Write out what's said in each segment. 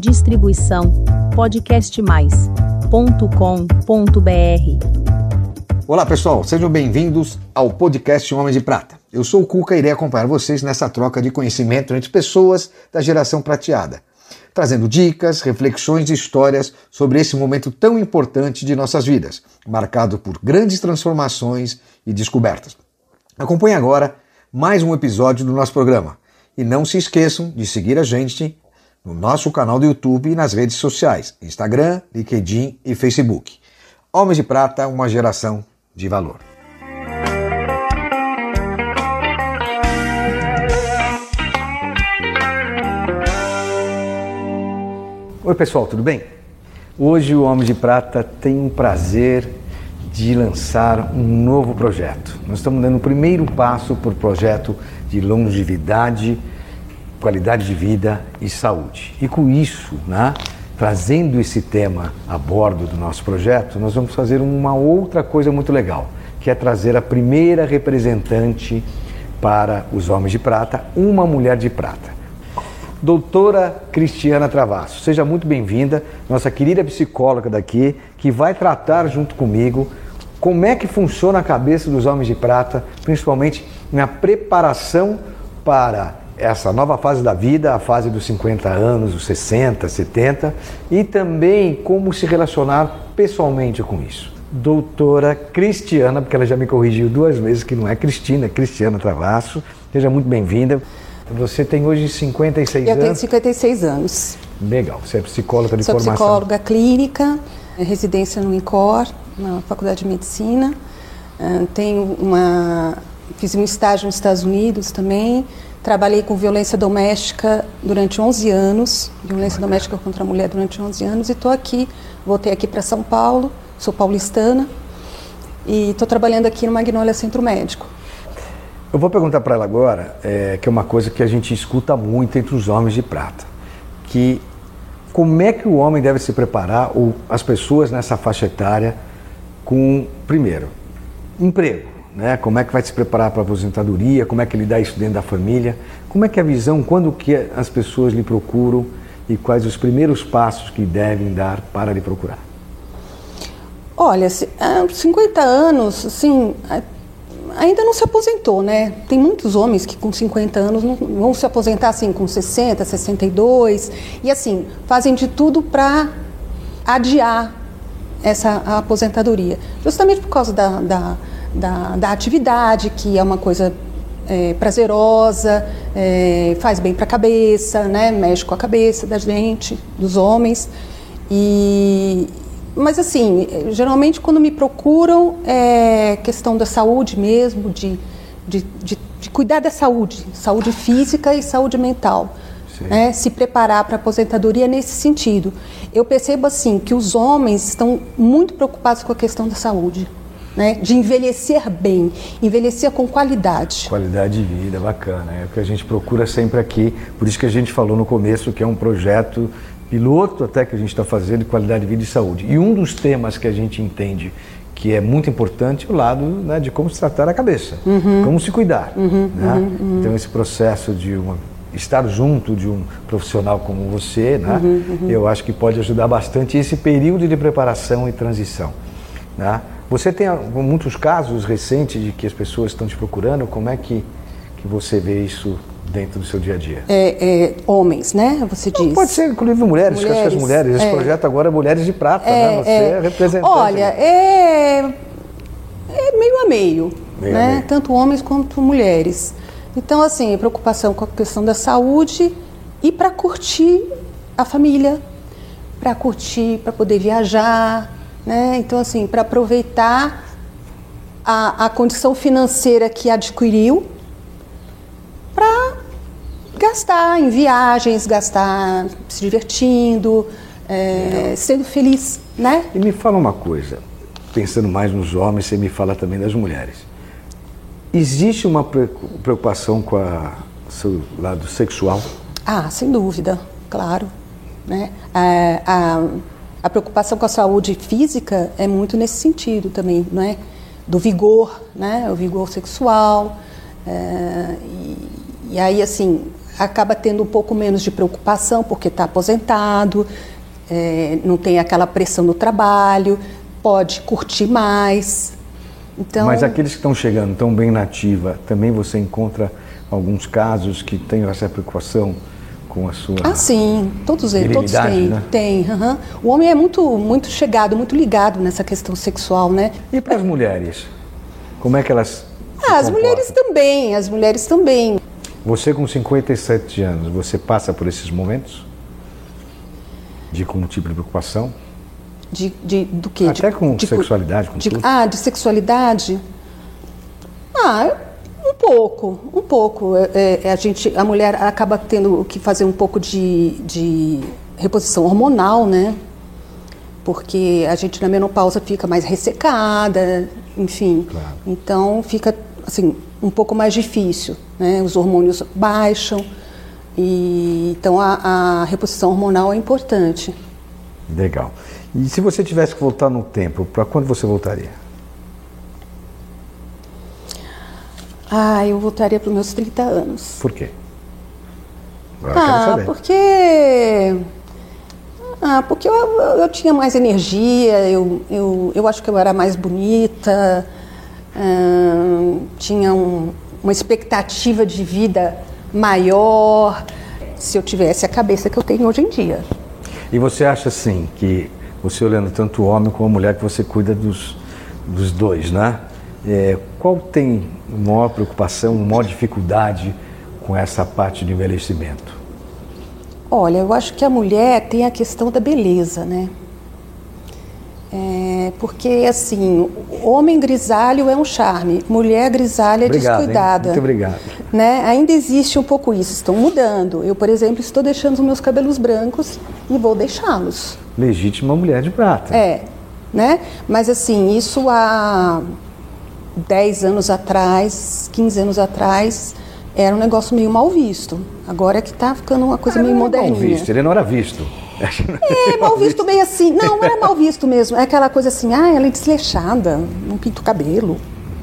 Distribuição podcastmais.com.br. Olá pessoal, sejam bem-vindos ao podcast Homem de Prata. Eu sou o Cuca e irei acompanhar vocês nessa troca de conhecimento entre pessoas da geração prateada, trazendo dicas, reflexões e histórias sobre esse momento tão importante de nossas vidas, marcado por grandes transformações e descobertas. Acompanhe agora mais um episódio do nosso programa. E não se esqueçam de seguir a gente no nosso canal do YouTube e nas redes sociais, Instagram, LinkedIn e Facebook. Homens de Prata, uma geração de valor. Oi pessoal, tudo bem? Hoje o Homem de Prata tem o prazer de lançar um novo projeto. Nós estamos dando o primeiro passo para o projeto de longevidade qualidade de vida e saúde. E com isso, né, trazendo esse tema a bordo do nosso projeto, nós vamos fazer uma outra coisa muito legal, que é trazer a primeira representante para os Homens de Prata, uma mulher de prata. Doutora Cristiana Travasso, seja muito bem-vinda, nossa querida psicóloga daqui, que vai tratar junto comigo como é que funciona a cabeça dos homens de prata, principalmente na preparação para essa nova fase da vida, a fase dos 50 anos, os 60, 70, e também como se relacionar pessoalmente com isso. Doutora Cristiana, porque ela já me corrigiu duas vezes que não é Cristina, é Cristiana Travasso. Seja muito bem-vinda. Você tem hoje 56 Eu anos? Eu tenho 56 anos. Legal. Você é psicóloga de Sou formação? Sou psicóloga clínica, é residência no INCOR, na Faculdade de Medicina. Ah, tenho uma... Fiz um estágio nos Estados Unidos também. Trabalhei com violência doméstica durante 11 anos, violência doméstica contra a mulher durante 11 anos, e estou aqui, voltei aqui para São Paulo, sou paulistana, e estou trabalhando aqui no Magnólia Centro Médico. Eu vou perguntar para ela agora, é, que é uma coisa que a gente escuta muito entre os homens de prata, que como é que o homem deve se preparar, ou as pessoas nessa faixa etária, com, primeiro, emprego né? Como é que vai se preparar para a aposentadoria? Como é que ele dá isso dentro da família? Como é que é a visão? Quando que as pessoas lhe procuram e quais os primeiros passos que devem dar para lhe procurar? Olha, 50 anos, assim, ainda não se aposentou, né? Tem muitos homens que com 50 anos não vão se aposentar assim com 60, 62 e assim fazem de tudo para adiar essa aposentadoria, justamente por causa da, da da, da atividade, que é uma coisa é, prazerosa, é, faz bem para a cabeça, né? mexe com a cabeça da gente, dos homens. E, mas assim, geralmente quando me procuram é questão da saúde mesmo, de, de, de, de cuidar da saúde, saúde física e saúde mental. Né? Se preparar para a aposentadoria nesse sentido. Eu percebo assim que os homens estão muito preocupados com a questão da saúde né, de envelhecer bem, envelhecer com qualidade. Qualidade de vida, bacana. É o que a gente procura sempre aqui. Por isso que a gente falou no começo que é um projeto piloto até que a gente está fazendo de qualidade de vida e saúde. E um dos temas que a gente entende que é muito importante é o lado né, de como se tratar a cabeça, uhum. como se cuidar. Uhum, né? uhum, uhum. então esse processo de uma, estar junto de um profissional como você, né, uhum, uhum. eu acho que pode ajudar bastante esse período de preparação e transição. Né? Você tem muitos casos recentes de que as pessoas estão te procurando? Como é que, que você vê isso dentro do seu dia a dia? É, é, homens, né? Você diz. Não, pode ser, inclusive mulheres, mulheres que acho que as mulheres. Esse é. projeto agora é Mulheres de Prata, né? Você é, é representante. Olha, é, é meio a meio, meio né? A meio. Tanto homens quanto mulheres. Então, assim, preocupação com a questão da saúde e para curtir a família, para curtir, para poder viajar, né? Então, assim, para aproveitar a, a condição financeira que adquiriu para gastar em viagens, gastar se divertindo, é, sendo feliz, né? E me fala uma coisa, pensando mais nos homens, você me fala também das mulheres. Existe uma preocupação com o seu lado sexual? Ah, sem dúvida, claro. Né? É, a, a preocupação com a saúde física é muito nesse sentido também, não é? Do vigor, né? O vigor sexual. É, e, e, aí, assim, acaba tendo um pouco menos de preocupação porque está aposentado, é, não tem aquela pressão no trabalho, pode curtir mais. Então... Mas aqueles que estão chegando tão bem na ativa, também você encontra alguns casos que têm essa preocupação com a sua Ah, sim, todos eles, todos têm. Né? Tem, uhum. O homem é muito, muito chegado, muito ligado nessa questão sexual, né? E para as mulheres? Como é que elas ah, as mulheres também, as mulheres também. Você com 57 anos, você passa por esses momentos? De algum tipo de preocupação? De, de, do quê? Até com de, sexualidade, com de, tudo. Ah, de sexualidade? Ah, pouco, um pouco. É, é, a, gente, a mulher acaba tendo que fazer um pouco de, de reposição hormonal, né? Porque a gente na menopausa fica mais ressecada, enfim. Claro. Então fica assim um pouco mais difícil, né? Os hormônios baixam e então a, a reposição hormonal é importante. Legal. E se você tivesse que voltar no tempo, para quando você voltaria? Ah, eu voltaria para os meus 30 anos. Por quê? Ah, porque. Ah, porque eu, eu, eu, tinha mais energia, eu, eu, eu acho que eu era mais bonita, tinha um, uma expectativa de vida maior se eu tivesse a cabeça que eu tenho hoje em dia. E você acha assim que você olhando tanto o homem como a mulher que você cuida dos, dos dois, né? É, qual tem maior preocupação, maior dificuldade com essa parte de envelhecimento? Olha, eu acho que a mulher tem a questão da beleza, né? É, porque, assim, homem grisalho é um charme, mulher grisalha é obrigado, descuidada. Hein? Muito obrigado. Né? Ainda existe um pouco isso, estão mudando. Eu, por exemplo, estou deixando os meus cabelos brancos e vou deixá-los. Legítima mulher de prata. É, né? Mas, assim, isso há 10 anos atrás, 15 anos atrás, era um negócio meio mal visto. Agora é que está ficando uma coisa ah, meio moderninha. Mal visto, ele não era visto. É, mal visto meio assim. Não, era mal visto mesmo. É aquela coisa assim, ah, ela é desleixada, não pinta o cabelo,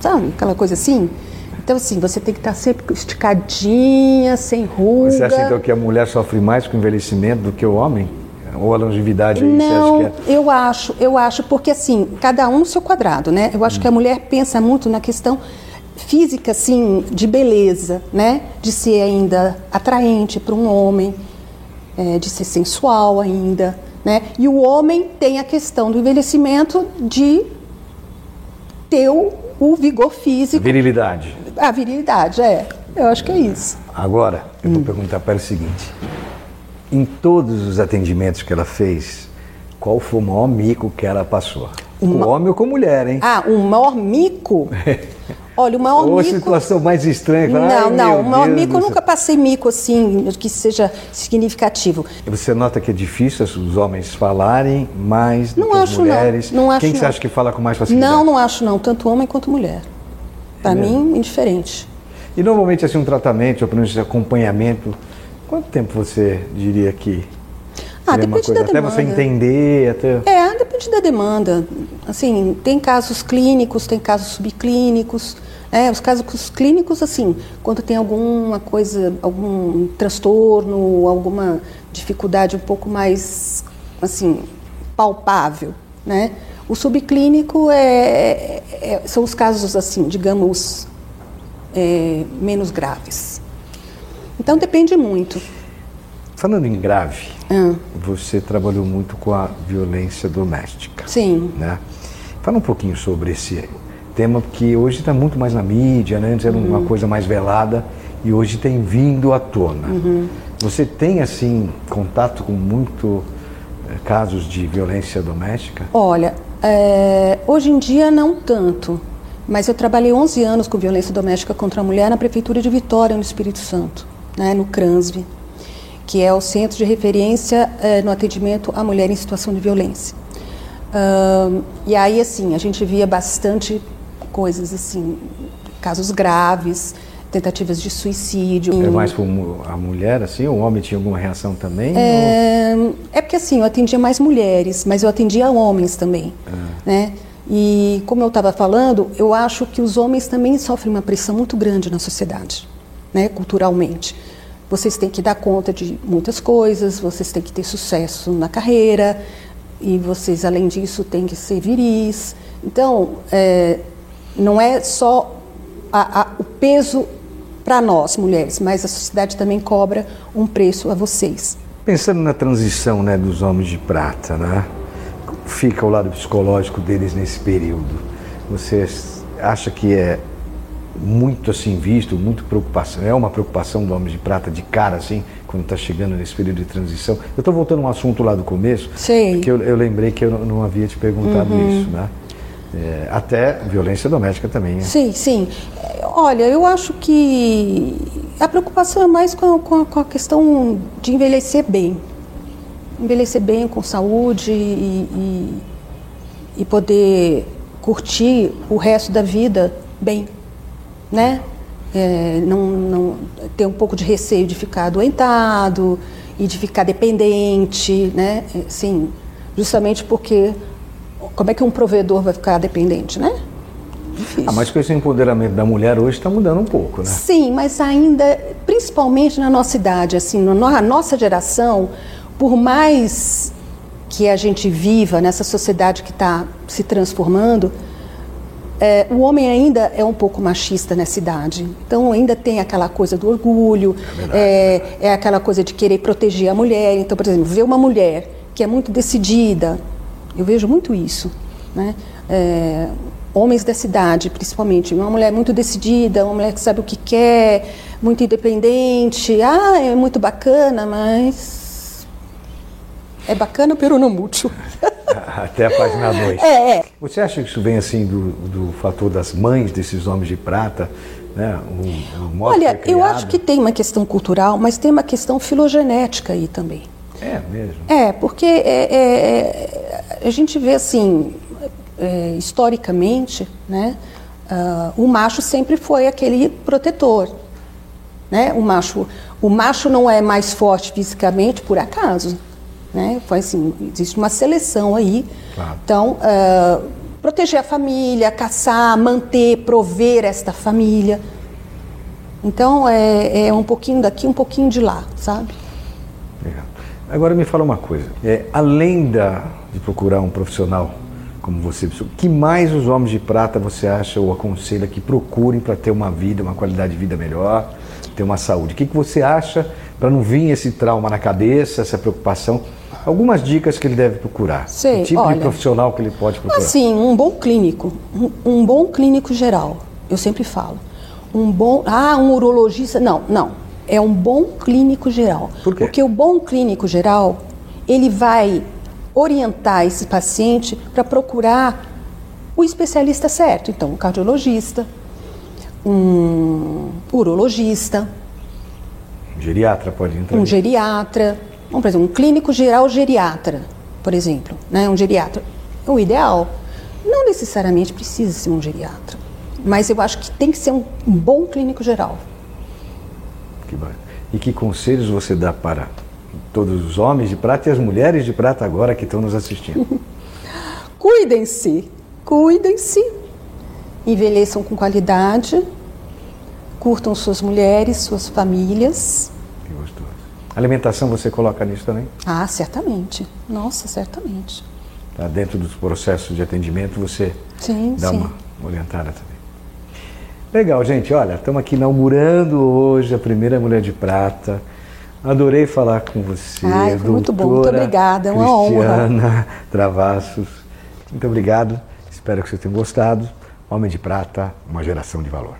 sabe? Aquela coisa assim. Então, assim, você tem que estar sempre esticadinha, sem ruga. Você acha então que a mulher sofre mais com envelhecimento do que o homem? Ou a longevidade aí, Não, você acha que é... eu acho, eu acho, porque assim, cada um no seu quadrado, né? Eu acho hum. que a mulher pensa muito na questão física, assim, de beleza, né? De ser ainda atraente para um homem é, de ser sensual ainda, né? E o homem tem a questão do envelhecimento de ter o, o vigor físico. Virilidade. A virilidade, é. Eu acho que é isso. Agora, eu vou hum. perguntar para o seguinte: em todos os atendimentos que ela fez, qual foi o maior mico que ela passou? Com homem ou com mulher, hein? Ah, o maior mico? Olha, o maior Ou mico. a situação mais estranha. Não, não, o maior Deus mico eu nunca passei mico assim, que seja significativo. Você nota que é difícil os homens falarem mais do não que as mulheres? Não, não acho Quem não. você acha que fala com mais facilidade? Não, não acho não, tanto homem quanto mulher. Para é mim, indiferente. E normalmente assim um tratamento, ou pelo menos acompanhamento, quanto tempo você diria que ah, depende da até demanda. você entender, até... É, depende da demanda. Assim, tem casos clínicos, tem casos subclínicos. É, os casos clínicos, assim, quando tem alguma coisa, algum transtorno, alguma dificuldade um pouco mais, assim, palpável, né? O subclínico é, é são os casos, assim, digamos, é, menos graves. Então depende muito. Falando em grave, ah. você trabalhou muito com a violência doméstica. Sim. Né? Fala um pouquinho sobre esse tema, porque hoje está muito mais na mídia, né? antes era uhum. uma coisa mais velada e hoje tem vindo à tona. Uhum. Você tem, assim, contato com muito eh, casos de violência doméstica? Olha, é, hoje em dia não tanto, mas eu trabalhei 11 anos com violência doméstica contra a mulher na Prefeitura de Vitória, no Espírito Santo, né, no CRANSV que é o Centro de Referência eh, no Atendimento à Mulher em Situação de Violência. Uh, e aí, assim, a gente via bastante coisas assim, casos graves, tentativas de suicídio. É mais a mulher, assim, o homem tinha alguma reação também? É, ou... é porque, assim, eu atendia mais mulheres, mas eu atendia homens também, é. né? E como eu estava falando, eu acho que os homens também sofrem uma pressão muito grande na sociedade, né, culturalmente vocês têm que dar conta de muitas coisas, vocês têm que ter sucesso na carreira e vocês, além disso, têm que ser viris. Então, é, não é só a, a, o peso para nós, mulheres, mas a sociedade também cobra um preço a vocês. Pensando na transição né, dos homens de prata, né? fica o lado psicológico deles nesse período? Você acha que é muito assim visto, muito preocupação, é uma preocupação do homem de prata de cara assim, quando está chegando nesse período de transição? Eu estou voltando a um assunto lá do começo, Sim. porque eu, eu lembrei que eu não havia te perguntado uhum. isso, né? É, até violência doméstica também. Né? Sim, sim. Olha, eu acho que a preocupação é mais com a, com a, com a questão de envelhecer bem. Envelhecer bem, com saúde e, e, e poder curtir o resto da vida bem, né? É, não, não ter um pouco de receio de ficar adoentado e de ficar dependente, né? É, sim, justamente porque como é que um provedor vai ficar dependente, né? Difícil. Ah, mas com esse empoderamento da mulher hoje está mudando um pouco, né? Sim, mas ainda, principalmente na nossa idade, assim, na nossa geração, por mais que a gente viva nessa sociedade que está se transformando, é, o homem ainda é um pouco machista nessa idade. Então ainda tem aquela coisa do orgulho, é, é, é aquela coisa de querer proteger a mulher. Então, por exemplo, ver uma mulher que é muito decidida, eu vejo muito isso. Né? É, homens da cidade, principalmente. Uma mulher muito decidida, uma mulher que sabe o que quer, muito independente. Ah, é muito bacana, mas. É bacana, pero não mútil. Até a página 2. É, é. Você acha que isso vem assim do, do fator das mães desses homens de prata? Né? O, o Olha, eu acho que tem uma questão cultural, mas tem uma questão filogenética aí também. É mesmo? É, porque é, é, é a gente vê assim, é, historicamente, né, uh, o macho sempre foi aquele protetor. Né? O, macho, o macho não é mais forte fisicamente por acaso. Né? Foi assim, existe uma seleção aí. Claro. Então, uh, proteger a família, caçar, manter, prover esta família. Então, é, é um pouquinho daqui, um pouquinho de lá, sabe? Agora me fala uma coisa, é, além da, de procurar um profissional como você, o que mais os homens de prata você acha ou aconselha que procurem para ter uma vida, uma qualidade de vida melhor, ter uma saúde? O que, que você acha para não vir esse trauma na cabeça, essa preocupação? Algumas dicas que ele deve procurar. Sei, o tipo olha, de profissional que ele pode procurar. Assim, um bom clínico, um, um bom clínico geral, eu sempre falo. Um bom, ah, um urologista, não, não é um bom clínico geral. Por quê? Porque o bom clínico geral, ele vai orientar esse paciente para procurar o especialista certo. Então, um cardiologista, um urologista. Um geriatra pode entrar. Um geriatra. Vamos, por exemplo, um clínico geral geriatra, por exemplo. Né? Um geriatra. O ideal não necessariamente precisa ser um geriatra, mas eu acho que tem que ser um bom clínico geral. Que e que conselhos você dá para todos os homens de prata e as mulheres de prata agora que estão nos assistindo? cuidem-se, cuidem-se, envelheçam com qualidade, curtam suas mulheres, suas famílias. Que gostoso. Alimentação você coloca nisso também? Ah, certamente. Nossa, certamente. Tá dentro dos processos de atendimento você sim, dá sim. uma orientada também. Legal, gente. Olha, estamos aqui inaugurando hoje a primeira Mulher de Prata. Adorei falar com você, Ai, foi muito bom. Muito obrigada, é uma Cristiana honra. Travassos. Muito obrigado. Espero que vocês tenham gostado. Homem de Prata, uma geração de valor.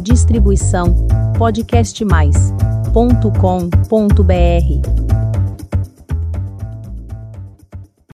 Distribuição podcastmais.com.br